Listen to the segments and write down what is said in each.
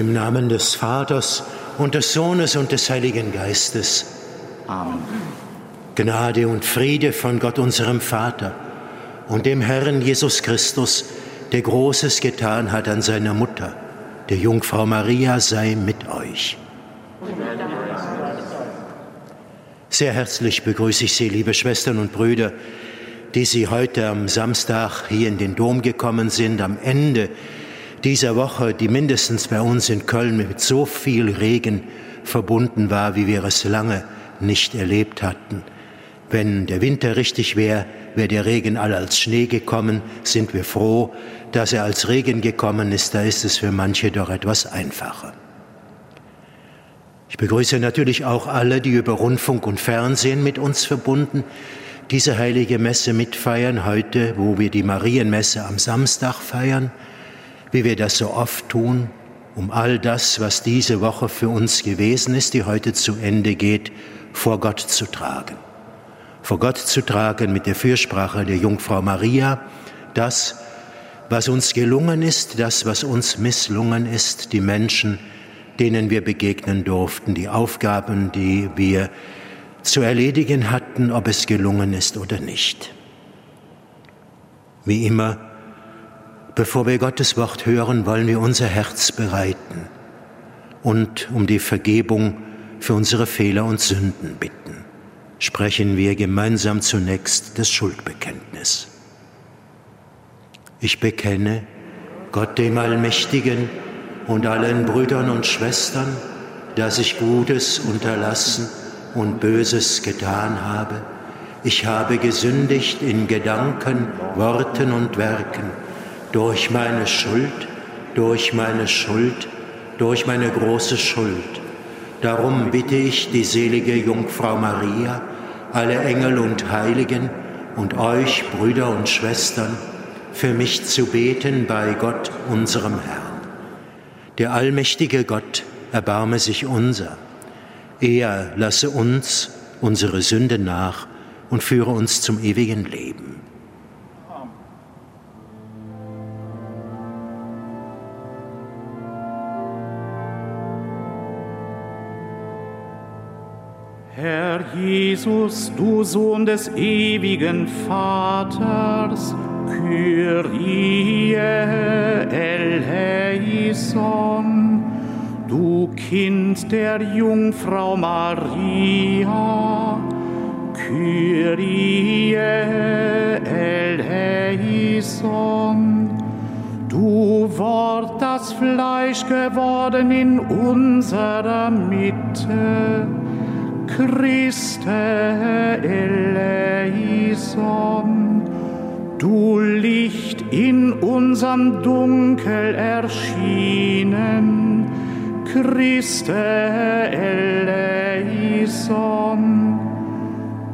Im Namen des Vaters und des Sohnes und des Heiligen Geistes. Amen. Gnade und Friede von Gott unserem Vater und dem Herrn Jesus Christus, der Großes getan hat an seiner Mutter, der Jungfrau Maria, sei mit euch. Sehr herzlich begrüße ich Sie, liebe Schwestern und Brüder, die Sie heute am Samstag hier in den Dom gekommen sind, am Ende dieser Woche, die mindestens bei uns in Köln mit so viel Regen verbunden war, wie wir es lange nicht erlebt hatten. Wenn der Winter richtig wäre, wäre der Regen all als Schnee gekommen, sind wir froh, dass er als Regen gekommen ist, da ist es für manche doch etwas einfacher. Ich begrüße natürlich auch alle, die über Rundfunk und Fernsehen mit uns verbunden diese heilige Messe mitfeiern, heute, wo wir die Marienmesse am Samstag feiern, wie wir das so oft tun, um all das, was diese Woche für uns gewesen ist, die heute zu Ende geht, vor Gott zu tragen. Vor Gott zu tragen mit der Fürsprache der Jungfrau Maria, das, was uns gelungen ist, das, was uns misslungen ist, die Menschen, denen wir begegnen durften, die Aufgaben, die wir zu erledigen hatten, ob es gelungen ist oder nicht. Wie immer, bevor wir Gottes Wort hören, wollen wir unser Herz bereiten und um die Vergebung für unsere Fehler und Sünden bitten. Sprechen wir gemeinsam zunächst das Schuldbekenntnis. Ich bekenne Gott dem Allmächtigen und allen Brüdern und Schwestern, dass ich Gutes unterlassen und Böses getan habe. Ich habe gesündigt in Gedanken, Worten und Werken, durch meine Schuld, durch meine Schuld, durch meine große Schuld. Darum bitte ich die selige Jungfrau Maria, alle Engel und Heiligen und euch, Brüder und Schwestern, für mich zu beten bei Gott, unserem Herrn. Der allmächtige Gott erbarme sich unser. Er lasse uns unsere Sünde nach und führe uns zum ewigen Leben. Herr Jesus, du Sohn des ewigen Vaters, Kyrie eleison, du Kind der Jungfrau Maria, Kyrie eleison, du Wort, das Fleisch geworden in unserer Mitte, Christe eleison, du Licht in unserem Dunkel erschienen, Christe eleison,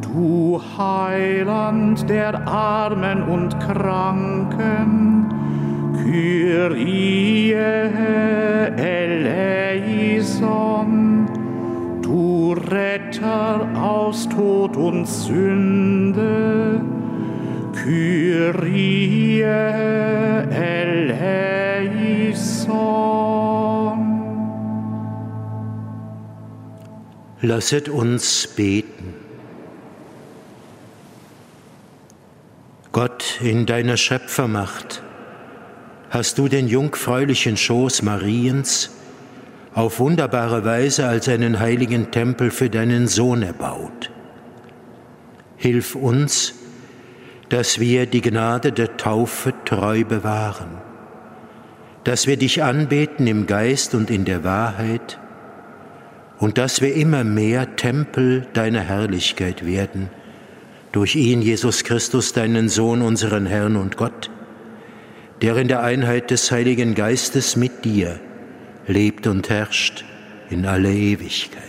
du Heiland der Armen und Kranken, Kyrie eleison, Retter aus Tod und Sünde, Kyrie eleison. Lasset uns beten. Gott, in deiner Schöpfermacht hast du den jungfräulichen Schoß Mariens auf wunderbare Weise als einen heiligen Tempel für deinen Sohn erbaut. Hilf uns, dass wir die Gnade der Taufe treu bewahren, dass wir dich anbeten im Geist und in der Wahrheit und dass wir immer mehr Tempel deiner Herrlichkeit werden, durch ihn, Jesus Christus, deinen Sohn, unseren Herrn und Gott, der in der Einheit des Heiligen Geistes mit dir lebt und herrscht in alle Ewigkeit.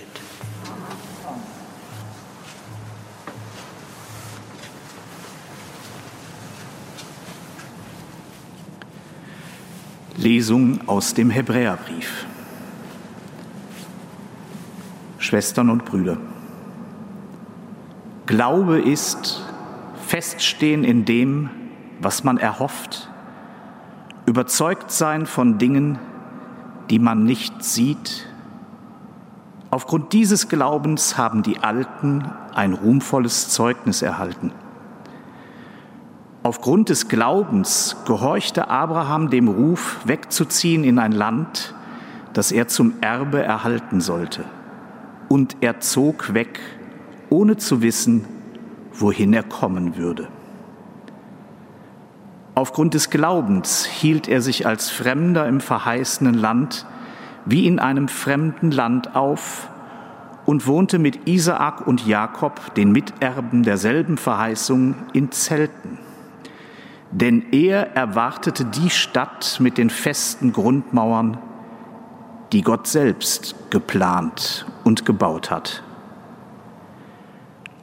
Lesung aus dem Hebräerbrief. Schwestern und Brüder, Glaube ist Feststehen in dem, was man erhofft, überzeugt sein von Dingen, die man nicht sieht. Aufgrund dieses Glaubens haben die Alten ein ruhmvolles Zeugnis erhalten. Aufgrund des Glaubens gehorchte Abraham dem Ruf, wegzuziehen in ein Land, das er zum Erbe erhalten sollte. Und er zog weg, ohne zu wissen, wohin er kommen würde. Aufgrund des Glaubens hielt er sich als Fremder im verheißenen Land wie in einem fremden Land auf und wohnte mit Isaak und Jakob, den Miterben derselben Verheißung, in Zelten denn er erwartete die Stadt mit den festen Grundmauern, die Gott selbst geplant und gebaut hat.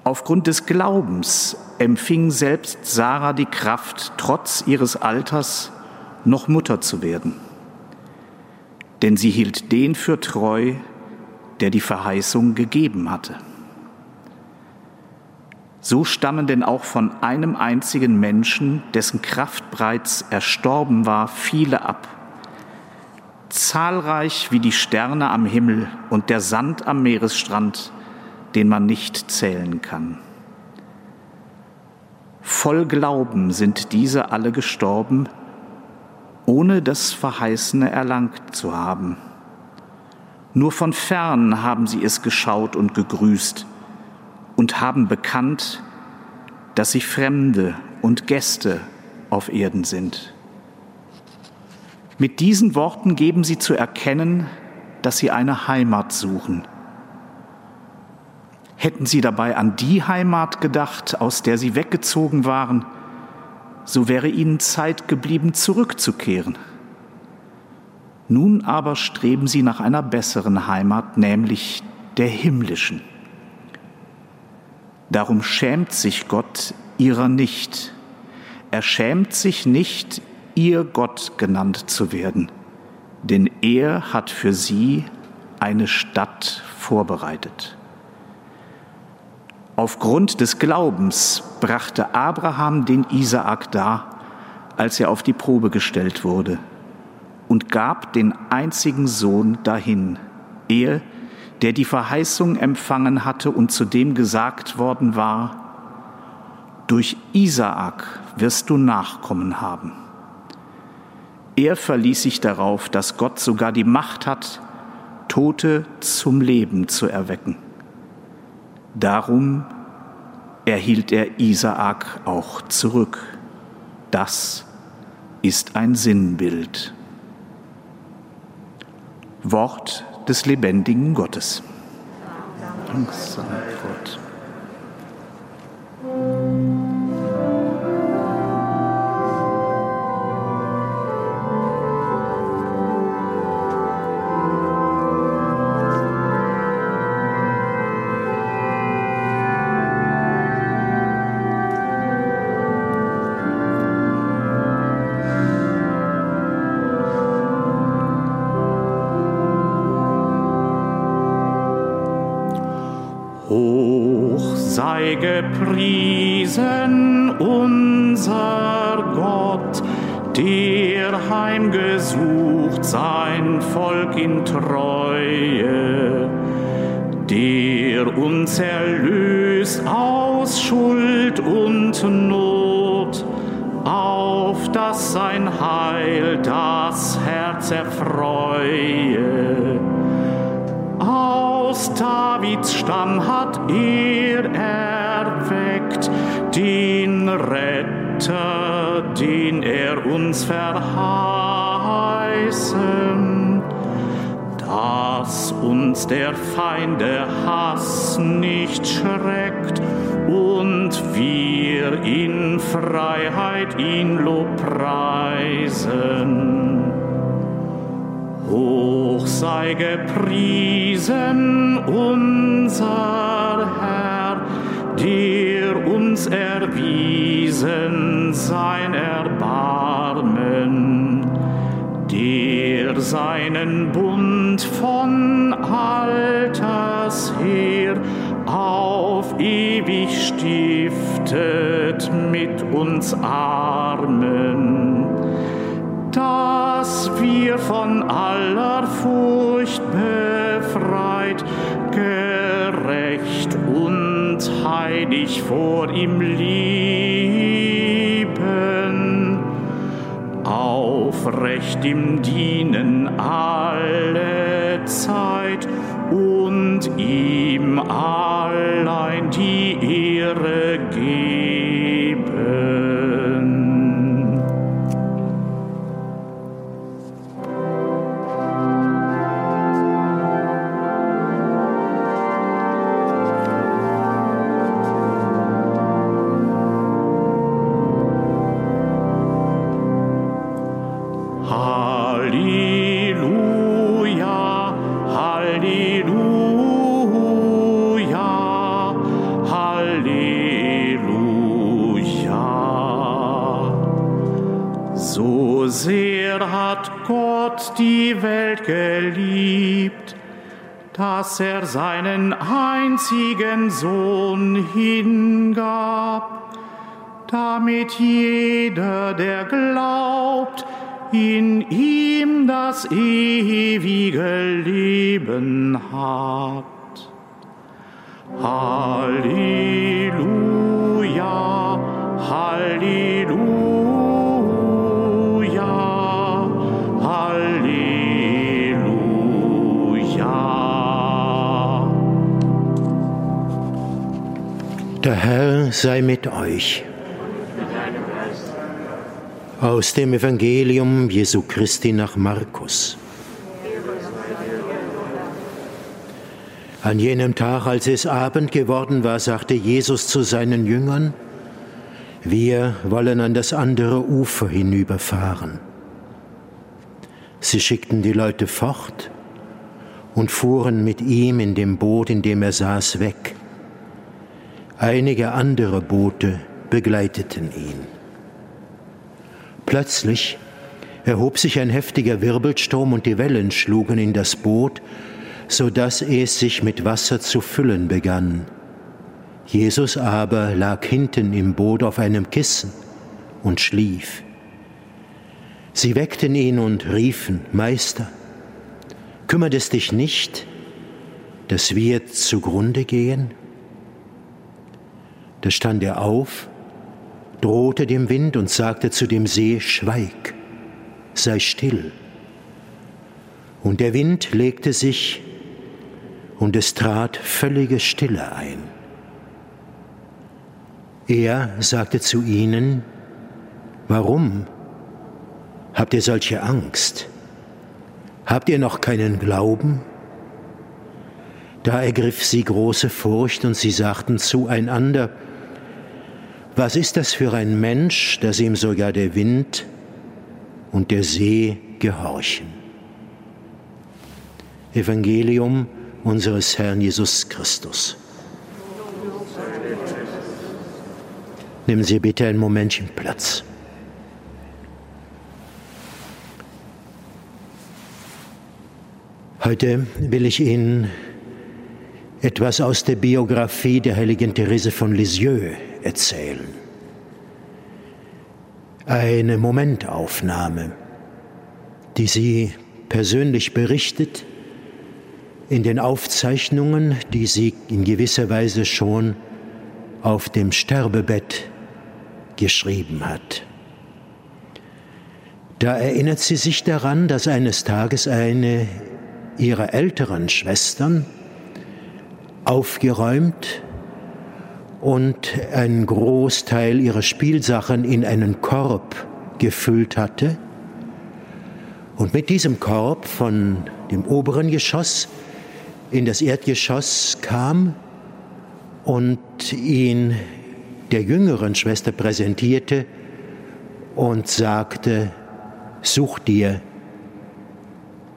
Aufgrund des Glaubens empfing selbst Sarah die Kraft, trotz ihres Alters noch Mutter zu werden. Denn sie hielt den für treu, der die Verheißung gegeben hatte. So stammen denn auch von einem einzigen Menschen, dessen Kraft bereits erstorben war, viele ab. Zahlreich wie die Sterne am Himmel und der Sand am Meeresstrand, den man nicht zählen kann. Voll Glauben sind diese alle gestorben, ohne das Verheißene erlangt zu haben. Nur von fern haben sie es geschaut und gegrüßt und haben bekannt, dass sie Fremde und Gäste auf Erden sind. Mit diesen Worten geben sie zu erkennen, dass sie eine Heimat suchen. Hätten sie dabei an die Heimat gedacht, aus der sie weggezogen waren, so wäre ihnen Zeit geblieben, zurückzukehren. Nun aber streben sie nach einer besseren Heimat, nämlich der himmlischen. Darum schämt sich Gott ihrer nicht. Er schämt sich nicht, ihr Gott genannt zu werden, denn er hat für sie eine Stadt vorbereitet. Aufgrund des Glaubens brachte Abraham den Isaak dar, als er auf die Probe gestellt wurde, und gab den einzigen Sohn dahin, er, der die Verheißung empfangen hatte und zu dem gesagt worden war, durch Isaak wirst du Nachkommen haben. Er verließ sich darauf, dass Gott sogar die Macht hat, Tote zum Leben zu erwecken. Darum erhielt er Isaak auch zurück. Das ist ein Sinnbild. Wort des lebendigen Gottes. Dank sei Gott. Hoch sei gepriesen unser Gott, der heimgesucht sein Volk in Treue, der uns erlöst aus Schuld und Not, auf dass sein Heil das Herz erfreue. Aus Davids Stamm hat er erweckt den Retter, den er uns verheißen, dass uns der Feinde Hass nicht schreckt und wir in Freiheit ihn lobpreisen. Hoch sei gepriesen unser Herr, der uns erwiesen sein Erbarmen, der seinen Bund von Alters her auf ewig stiftet mit uns Armen, dass wir von aller Furcht befreit, gerecht und heilig vor ihm lieben, aufrecht ihm dienen alle Zeit und ihm allein die Ehre geben. Dass er seinen einzigen Sohn hingab, damit jeder, der glaubt, in ihm das ewige Leben hat. Halleluja, Halleluja, Der Herr sei mit euch. Aus dem Evangelium Jesu Christi nach Markus. An jenem Tag, als es Abend geworden war, sagte Jesus zu seinen Jüngern, wir wollen an das andere Ufer hinüberfahren. Sie schickten die Leute fort und fuhren mit ihm in dem Boot, in dem er saß, weg. Einige andere Boote begleiteten ihn. Plötzlich erhob sich ein heftiger Wirbelsturm und die Wellen schlugen in das Boot, so dass es sich mit Wasser zu füllen begann. Jesus aber lag hinten im Boot auf einem Kissen und schlief. Sie weckten ihn und riefen, Meister, kümmert es dich nicht, dass wir zugrunde gehen? Da stand er auf, drohte dem Wind und sagte zu dem See, Schweig, sei still. Und der Wind legte sich und es trat völlige Stille ein. Er sagte zu ihnen, Warum habt ihr solche Angst? Habt ihr noch keinen Glauben? Da ergriff sie große Furcht und sie sagten zueinander, was ist das für ein Mensch, dass ihm sogar der Wind und der See gehorchen? Evangelium unseres Herrn Jesus Christus. Nehmen Sie bitte ein Momentchen Platz. Heute will ich Ihnen etwas aus der Biografie der heiligen Therese von Lisieux erzählen. Eine Momentaufnahme, die sie persönlich berichtet in den Aufzeichnungen, die sie in gewisser Weise schon auf dem Sterbebett geschrieben hat. Da erinnert sie sich daran, dass eines Tages eine ihrer älteren Schwestern aufgeräumt und einen Großteil ihrer Spielsachen in einen Korb gefüllt hatte. Und mit diesem Korb von dem oberen Geschoss in das Erdgeschoss kam und ihn der jüngeren Schwester präsentierte und sagte, such dir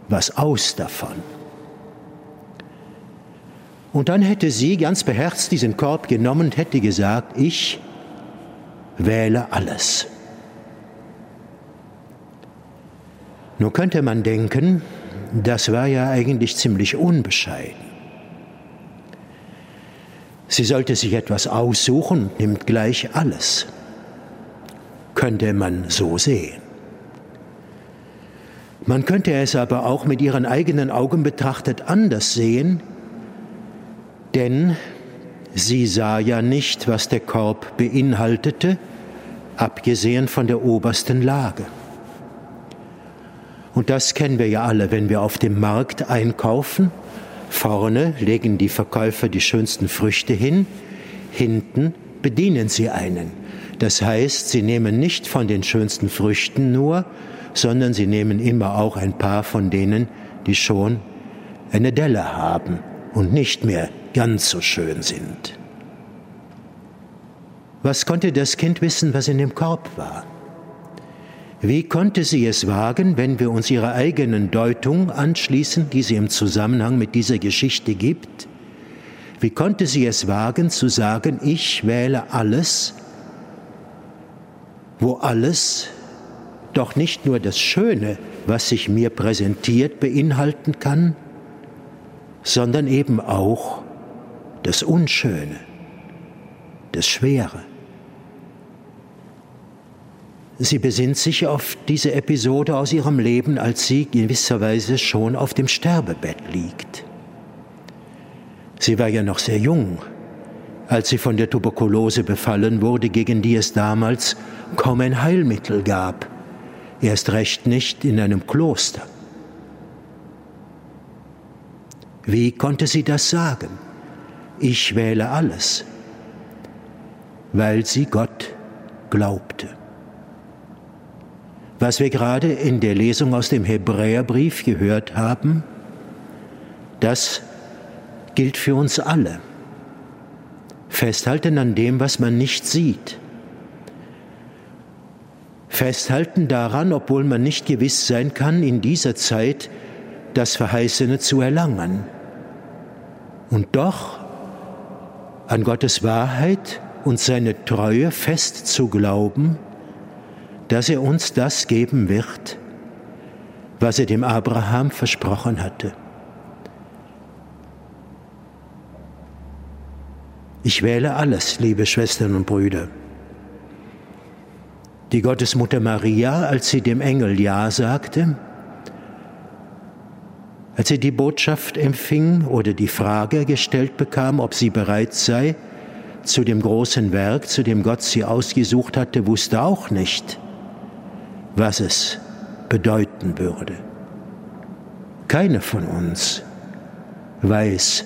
was aus davon. Und dann hätte sie ganz beherzt diesen Korb genommen und hätte gesagt, ich wähle alles. Nun könnte man denken, das war ja eigentlich ziemlich unbescheiden. Sie sollte sich etwas aussuchen nimmt gleich alles. Könnte man so sehen. Man könnte es aber auch mit ihren eigenen Augen betrachtet anders sehen, denn sie sah ja nicht, was der Korb beinhaltete, abgesehen von der obersten Lage. Und das kennen wir ja alle, wenn wir auf dem Markt einkaufen. Vorne legen die Verkäufer die schönsten Früchte hin, hinten bedienen sie einen. Das heißt, sie nehmen nicht von den schönsten Früchten nur, sondern sie nehmen immer auch ein paar von denen, die schon eine Delle haben und nicht mehr ganz so schön sind. Was konnte das Kind wissen, was in dem Korb war? Wie konnte sie es wagen, wenn wir uns ihrer eigenen Deutung anschließen, die sie im Zusammenhang mit dieser Geschichte gibt? Wie konnte sie es wagen zu sagen, ich wähle alles, wo alles doch nicht nur das Schöne, was sich mir präsentiert, beinhalten kann, sondern eben auch das Unschöne, das Schwere. Sie besinnt sich auf diese Episode aus ihrem Leben, als sie gewisserweise schon auf dem Sterbebett liegt. Sie war ja noch sehr jung, als sie von der Tuberkulose befallen wurde, gegen die es damals kaum ein Heilmittel gab erst recht nicht in einem Kloster. Wie konnte sie das sagen? Ich wähle alles, weil sie Gott glaubte. Was wir gerade in der Lesung aus dem Hebräerbrief gehört haben, das gilt für uns alle. Festhalten an dem, was man nicht sieht festhalten daran, obwohl man nicht gewiss sein kann, in dieser Zeit das Verheißene zu erlangen. Und doch an Gottes Wahrheit und seine Treue fest zu glauben, dass er uns das geben wird, was er dem Abraham versprochen hatte. Ich wähle alles, liebe Schwestern und Brüder. Die Gottesmutter Maria, als sie dem Engel Ja sagte, als sie die Botschaft empfing oder die Frage gestellt bekam, ob sie bereit sei zu dem großen Werk, zu dem Gott sie ausgesucht hatte, wusste auch nicht, was es bedeuten würde. Keine von uns weiß,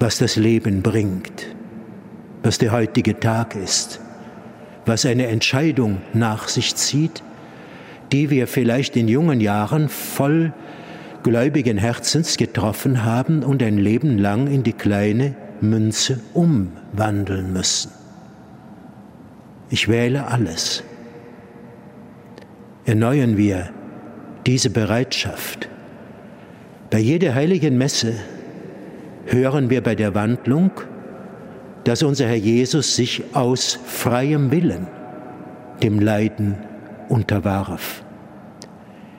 was das Leben bringt, was der heutige Tag ist was eine Entscheidung nach sich zieht, die wir vielleicht in jungen Jahren voll gläubigen Herzens getroffen haben und ein Leben lang in die kleine Münze umwandeln müssen. Ich wähle alles. Erneuern wir diese Bereitschaft. Bei jeder heiligen Messe hören wir bei der Wandlung dass unser Herr Jesus sich aus freiem Willen dem Leiden unterwarf.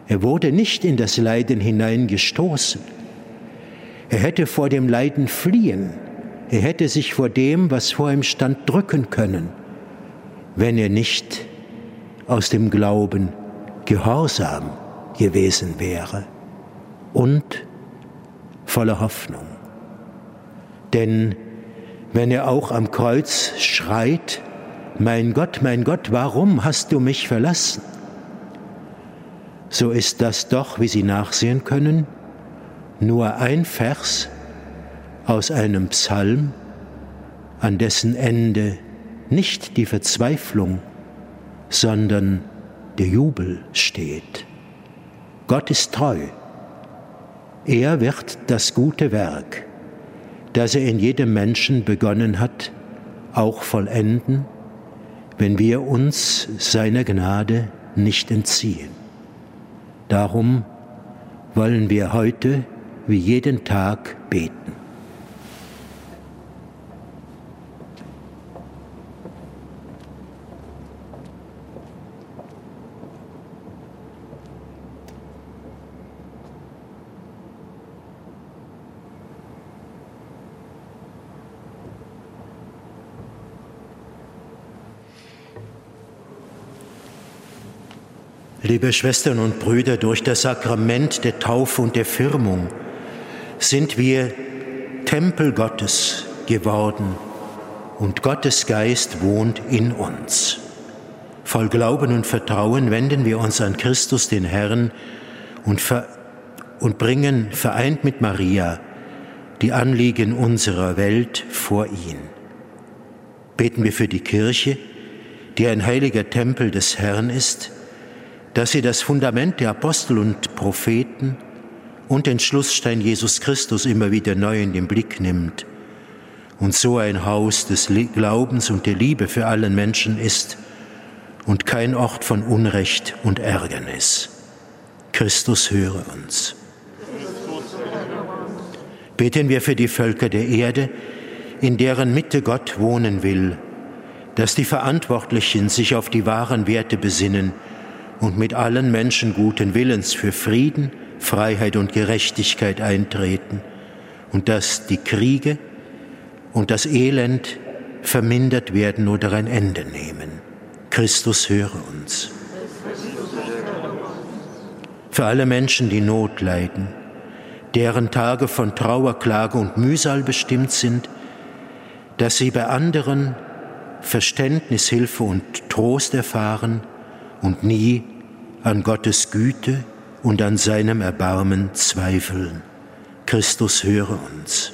Er wurde nicht in das Leiden hineingestoßen. Er hätte vor dem Leiden fliehen. Er hätte sich vor dem, was vor ihm stand, drücken können, wenn er nicht aus dem Glauben gehorsam gewesen wäre und voller Hoffnung. Denn wenn er auch am Kreuz schreit, mein Gott, mein Gott, warum hast du mich verlassen? So ist das doch, wie Sie nachsehen können, nur ein Vers aus einem Psalm, an dessen Ende nicht die Verzweiflung, sondern der Jubel steht. Gott ist treu. Er wird das gute Werk, das er in jedem Menschen begonnen hat, auch vollenden, wenn wir uns seiner Gnade nicht entziehen. Darum wollen wir heute wie jeden Tag beten. Liebe Schwestern und Brüder, durch das Sakrament der Taufe und der Firmung sind wir Tempel Gottes geworden und Gottes Geist wohnt in uns. Voll Glauben und Vertrauen wenden wir uns an Christus, den Herrn, und, und bringen, vereint mit Maria, die Anliegen unserer Welt vor ihn. Beten wir für die Kirche, die ein heiliger Tempel des Herrn ist, dass sie das Fundament der Apostel und Propheten und den Schlussstein Jesus Christus immer wieder neu in den Blick nimmt und so ein Haus des Glaubens und der Liebe für allen Menschen ist und kein Ort von Unrecht und Ärgernis. Christus höre uns. Beten wir für die Völker der Erde, in deren Mitte Gott wohnen will, dass die Verantwortlichen sich auf die wahren Werte besinnen, und mit allen Menschen guten Willens für Frieden, Freiheit und Gerechtigkeit eintreten und dass die Kriege und das Elend vermindert werden oder ein Ende nehmen. Christus höre uns. Für alle Menschen, die Not leiden, deren Tage von Trauer, Klage und Mühsal bestimmt sind, dass sie bei anderen Verständnis, Hilfe und Trost erfahren, und nie an Gottes Güte und an seinem Erbarmen zweifeln. Christus höre uns.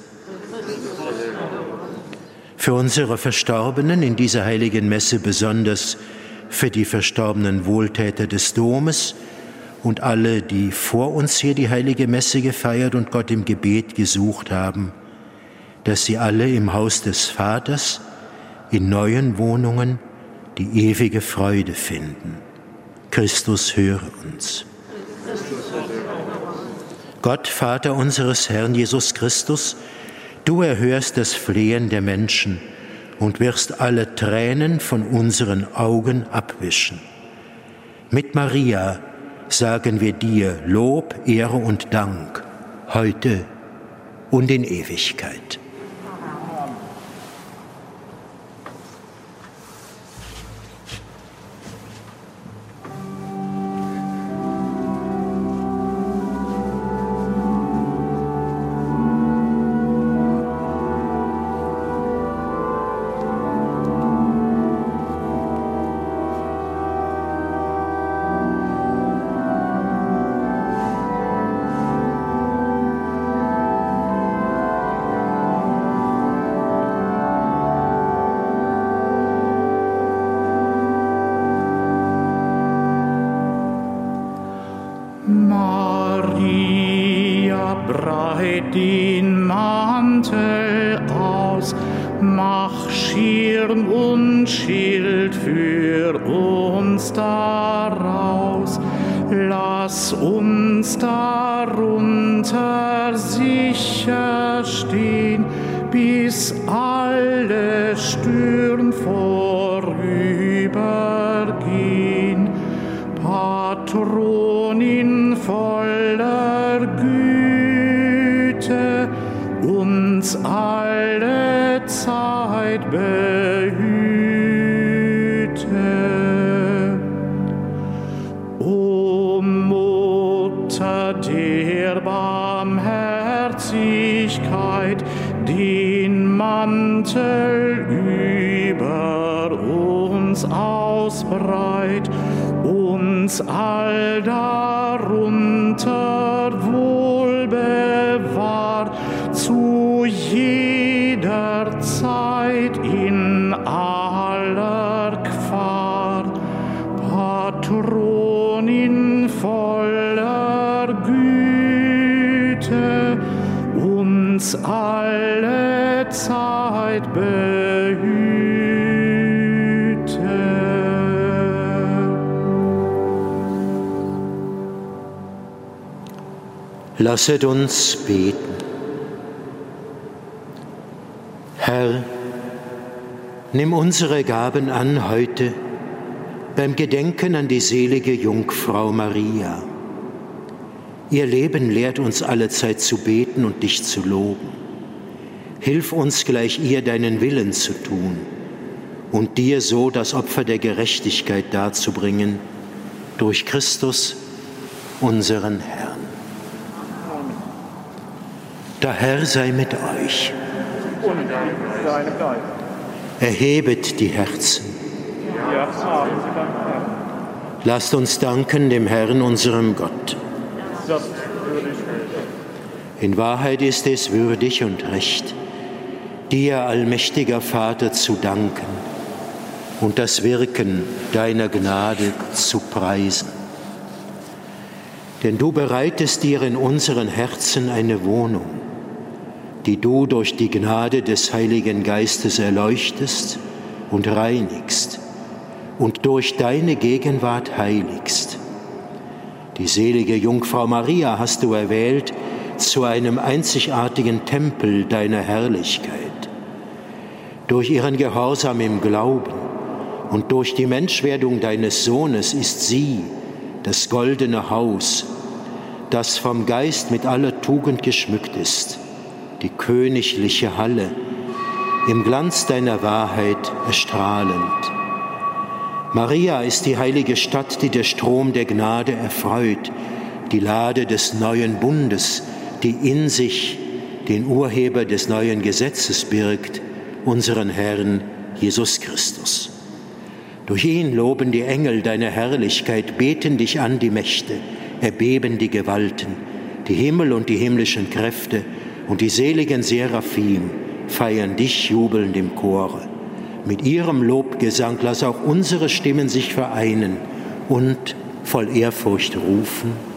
Für unsere Verstorbenen in dieser heiligen Messe besonders für die verstorbenen Wohltäter des Domes und alle, die vor uns hier die heilige Messe gefeiert und Gott im Gebet gesucht haben, dass sie alle im Haus des Vaters in neuen Wohnungen die ewige Freude finden. Christus höre uns. Gott, Vater unseres Herrn Jesus Christus, du erhörst das Flehen der Menschen und wirst alle Tränen von unseren Augen abwischen. Mit Maria sagen wir dir Lob, Ehre und Dank, heute und in Ewigkeit. Uns alle Zeit behüte. O Mutter der Barmherzigkeit, den Mantel über uns ausbreit, uns all darunter alle Zeit behüte. Lasset uns beten. Herr, nimm unsere Gaben an heute beim Gedenken an die selige Jungfrau Maria. Ihr Leben lehrt uns allezeit zu beten und dich zu loben. Hilf uns gleich ihr deinen Willen zu tun und dir so das Opfer der Gerechtigkeit darzubringen, durch Christus, unseren Herrn. Der Herr sei mit euch. Erhebet die Herzen. Lasst uns danken dem Herrn, unserem Gott. Würde ich In Wahrheit ist es würdig und recht, dir, allmächtiger Vater, zu danken und das Wirken deiner Gnade zu preisen. Denn du bereitest dir in unseren Herzen eine Wohnung, die du durch die Gnade des Heiligen Geistes erleuchtest und reinigst und durch deine Gegenwart heiligst. Die selige Jungfrau Maria hast du erwählt zu einem einzigartigen Tempel deiner Herrlichkeit. Durch ihren Gehorsam im Glauben und durch die Menschwerdung deines Sohnes ist sie das goldene Haus, das vom Geist mit aller Tugend geschmückt ist, die königliche Halle, im Glanz deiner Wahrheit erstrahlend. Maria ist die heilige Stadt, die der Strom der Gnade erfreut, die Lade des neuen Bundes, die in sich den Urheber des neuen Gesetzes birgt, unseren Herrn Jesus Christus. Durch ihn loben die Engel deine Herrlichkeit, beten dich an die Mächte, erbeben die Gewalten, die Himmel und die himmlischen Kräfte und die seligen Seraphim feiern dich jubelnd im Chore. Mit ihrem Lobgesang lass auch unsere Stimmen sich vereinen und voll Ehrfurcht rufen.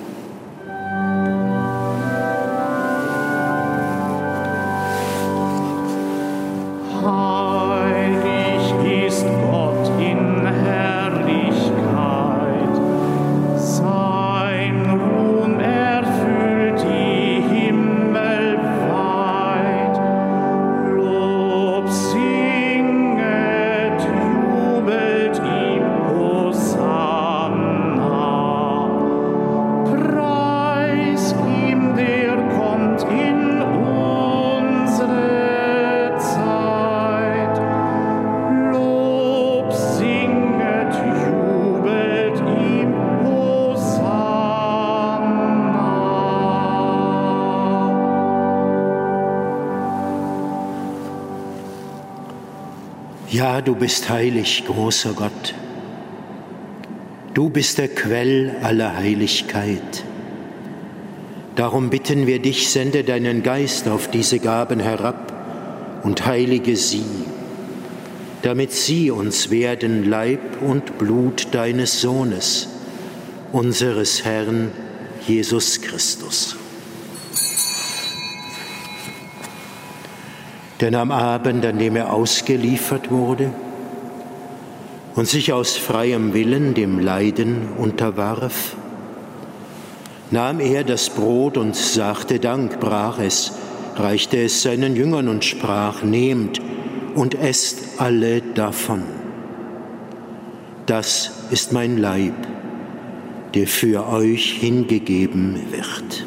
Du bist heilig, großer Gott. Du bist der Quell aller Heiligkeit. Darum bitten wir dich, sende deinen Geist auf diese Gaben herab und heilige sie, damit sie uns werden Leib und Blut deines Sohnes, unseres Herrn Jesus Christus. Denn am Abend, an dem er ausgeliefert wurde und sich aus freiem Willen dem Leiden unterwarf, nahm er das Brot und sagte Dank, brach es, reichte es seinen Jüngern und sprach, nehmt und esst alle davon. Das ist mein Leib, der für euch hingegeben wird.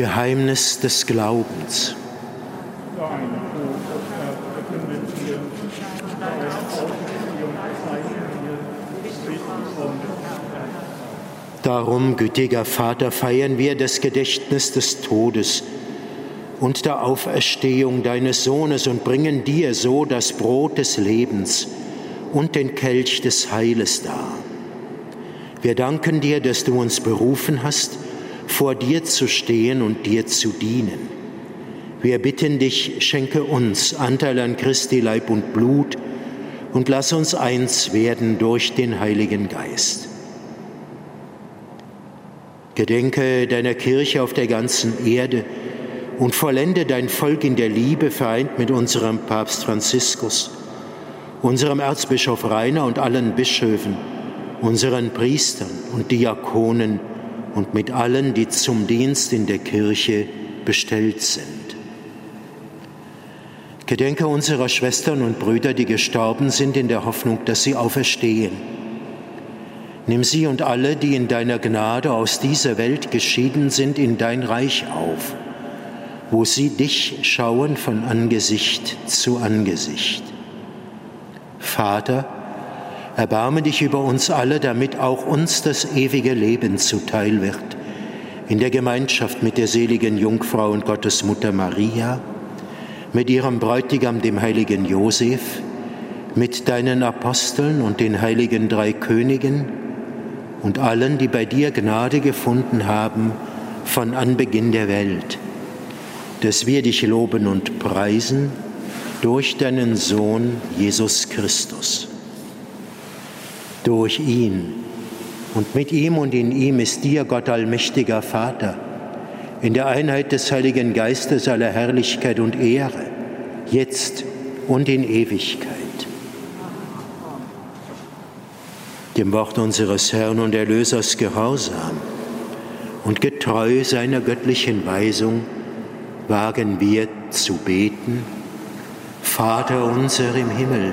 Geheimnis des Glaubens. Darum, gütiger Vater, feiern wir das Gedächtnis des Todes und der Auferstehung deines Sohnes und bringen dir so das Brot des Lebens und den Kelch des Heiles dar. Wir danken dir, dass du uns berufen hast, vor dir zu stehen und dir zu dienen. Wir bitten dich, schenke uns Anteil an Christi Leib und Blut und lass uns eins werden durch den Heiligen Geist. Gedenke deiner Kirche auf der ganzen Erde und vollende dein Volk in der Liebe, vereint mit unserem Papst Franziskus, unserem Erzbischof Rainer und allen Bischöfen, unseren Priestern und Diakonen, und mit allen, die zum Dienst in der Kirche bestellt sind. Gedenke unserer Schwestern und Brüder, die gestorben sind, in der Hoffnung, dass sie auferstehen. Nimm sie und alle, die in deiner Gnade aus dieser Welt geschieden sind, in dein Reich auf, wo sie dich schauen von Angesicht zu Angesicht. Vater, Erbarme dich über uns alle, damit auch uns das ewige Leben zuteil wird. In der Gemeinschaft mit der seligen Jungfrau und Gottesmutter Maria, mit ihrem Bräutigam, dem heiligen Josef, mit deinen Aposteln und den heiligen drei Königen und allen, die bei dir Gnade gefunden haben von Anbeginn der Welt, dass wir dich loben und preisen durch deinen Sohn Jesus Christus durch ihn. Und mit ihm und in ihm ist dir, Gott allmächtiger Vater, in der Einheit des Heiligen Geistes aller Herrlichkeit und Ehre, jetzt und in Ewigkeit. Dem Wort unseres Herrn und Erlösers gehorsam und getreu seiner göttlichen Weisung wagen wir zu beten, Vater unser im Himmel,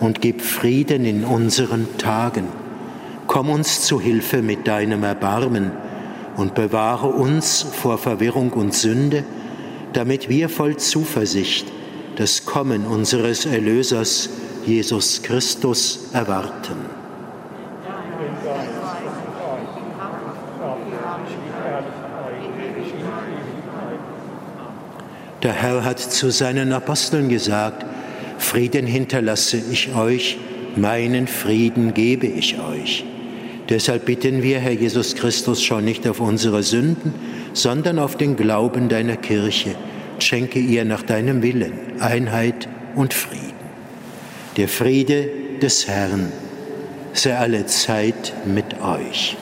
und gib Frieden in unseren Tagen. Komm uns zu Hilfe mit deinem Erbarmen und bewahre uns vor Verwirrung und Sünde, damit wir voll Zuversicht das Kommen unseres Erlösers Jesus Christus erwarten. Der Herr hat zu seinen Aposteln gesagt, Frieden hinterlasse ich euch, meinen Frieden gebe ich euch. Deshalb bitten wir, Herr Jesus Christus, schau nicht auf unsere Sünden, sondern auf den Glauben deiner Kirche. Schenke ihr nach deinem Willen Einheit und Frieden. Der Friede des Herrn sei alle Zeit mit euch.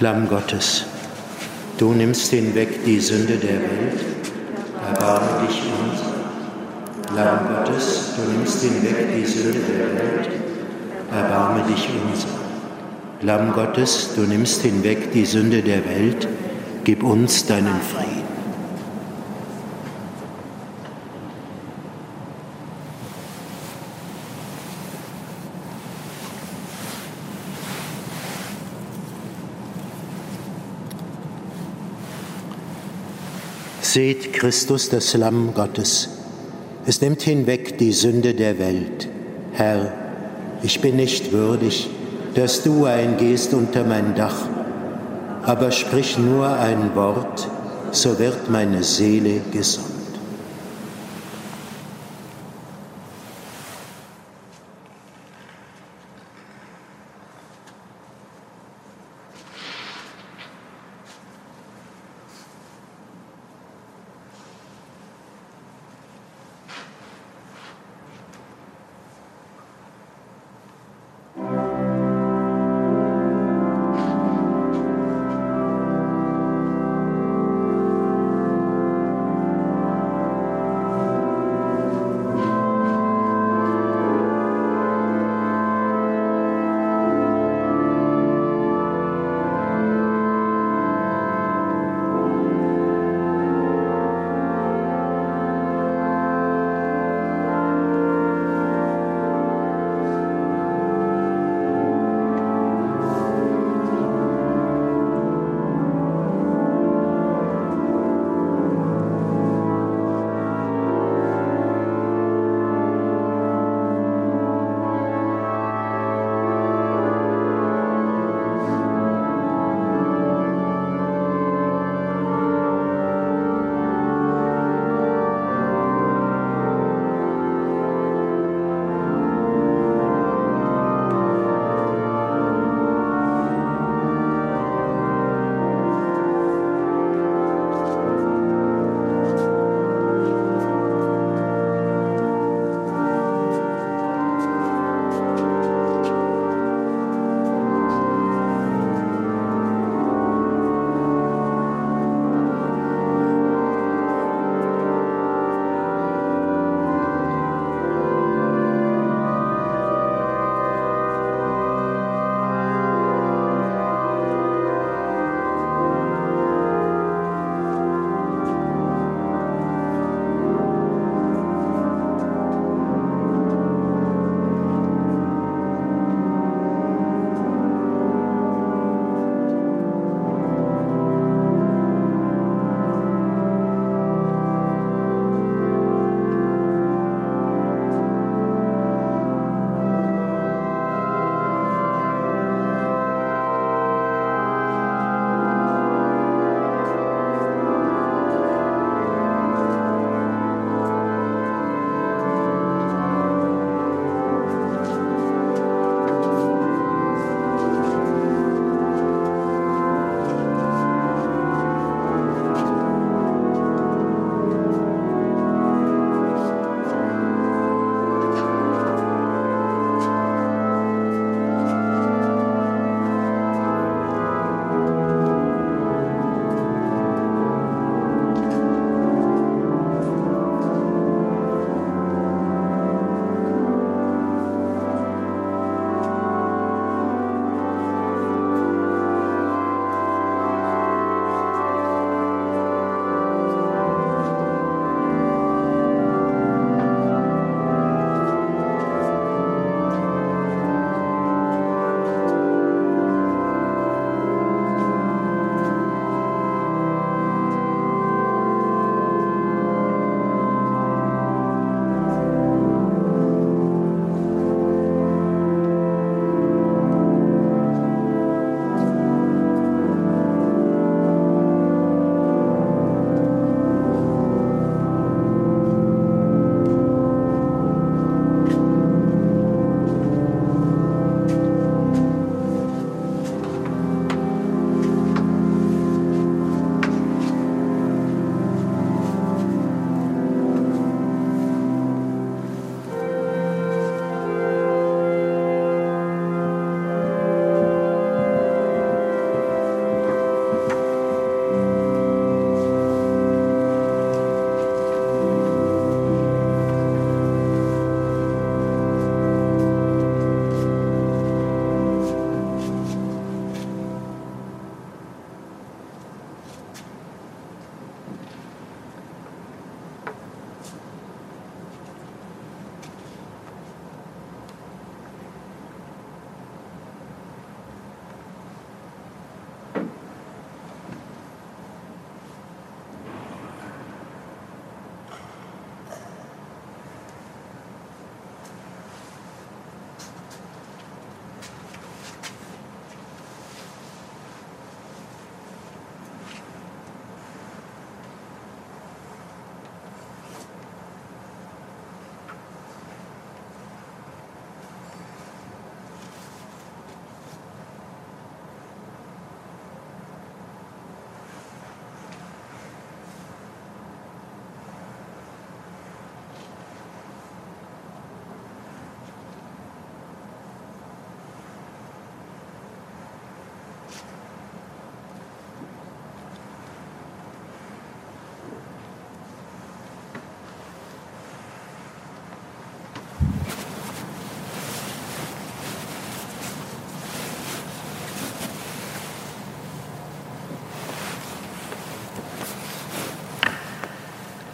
Lamm Gottes Du nimmst hinweg die Sünde der Welt, erbarme dich uns. Lamm Gottes, du nimmst hinweg die Sünde der Welt, erbarme dich uns. Lamm Gottes, du nimmst hinweg die Sünde der Welt, gib uns deinen Frieden. Seht Christus, das Lamm Gottes. Es nimmt hinweg die Sünde der Welt. Herr, ich bin nicht würdig, dass du eingehst unter mein Dach, aber sprich nur ein Wort, so wird meine Seele gesund.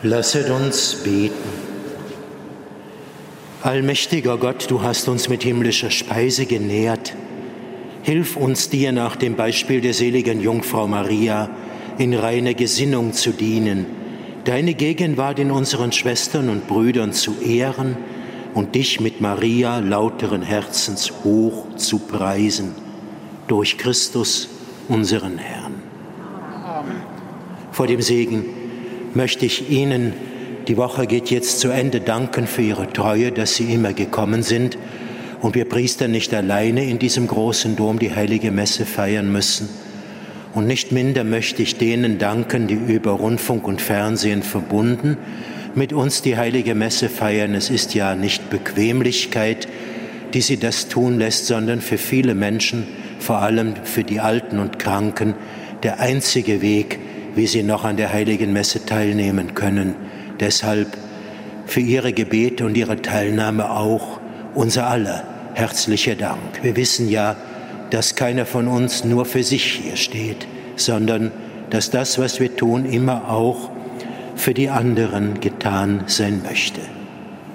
Lasset uns beten. Allmächtiger Gott, du hast uns mit himmlischer Speise genährt. Hilf uns dir nach dem Beispiel der seligen Jungfrau Maria in reiner Gesinnung zu dienen, deine Gegenwart in unseren Schwestern und Brüdern zu ehren und dich mit Maria lauteren Herzens hoch zu preisen. Durch Christus, unseren Herrn. Vor dem Segen möchte ich Ihnen, die Woche geht jetzt zu Ende, danken für Ihre Treue, dass Sie immer gekommen sind und wir Priester nicht alleine in diesem großen Dom die heilige Messe feiern müssen. Und nicht minder möchte ich denen danken, die über Rundfunk und Fernsehen verbunden mit uns die heilige Messe feiern. Es ist ja nicht Bequemlichkeit, die sie das tun lässt, sondern für viele Menschen, vor allem für die Alten und Kranken, der einzige Weg, wie sie noch an der heiligen Messe teilnehmen können. Deshalb für ihre Gebete und ihre Teilnahme auch unser aller herzlicher Dank. Wir wissen ja, dass keiner von uns nur für sich hier steht, sondern dass das, was wir tun, immer auch für die anderen getan sein möchte.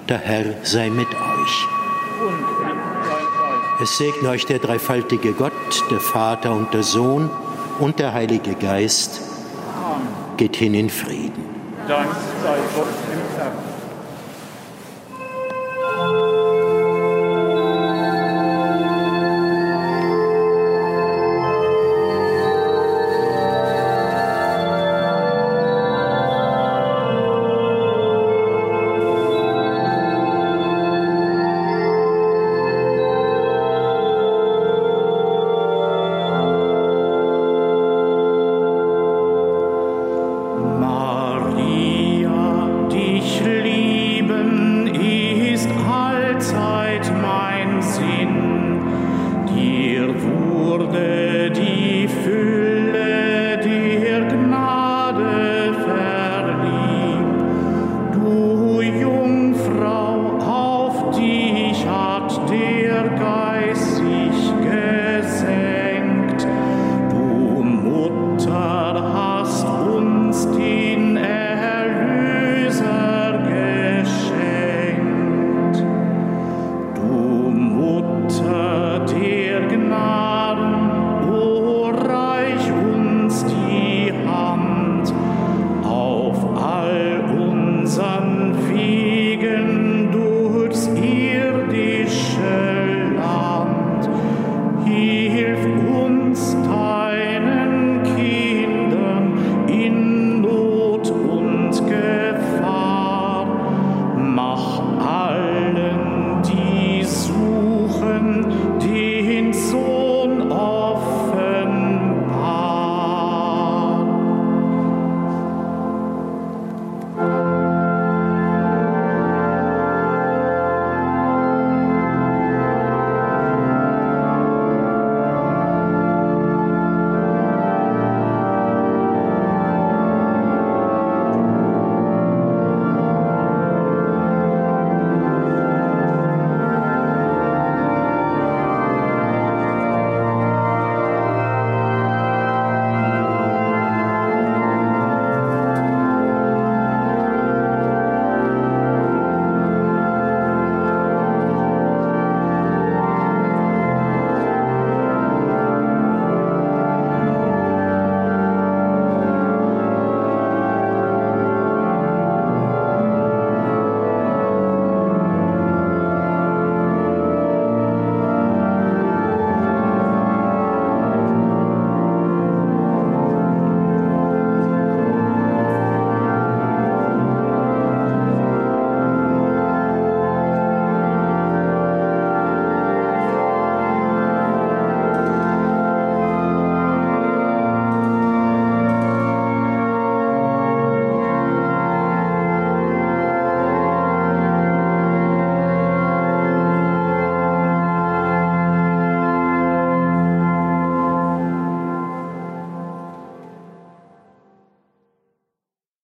Der Herr sei mit euch. Es segne euch der dreifaltige Gott, der Vater und der Sohn und der Heilige Geist. Geht hin in Frieden. Dank sei Gott.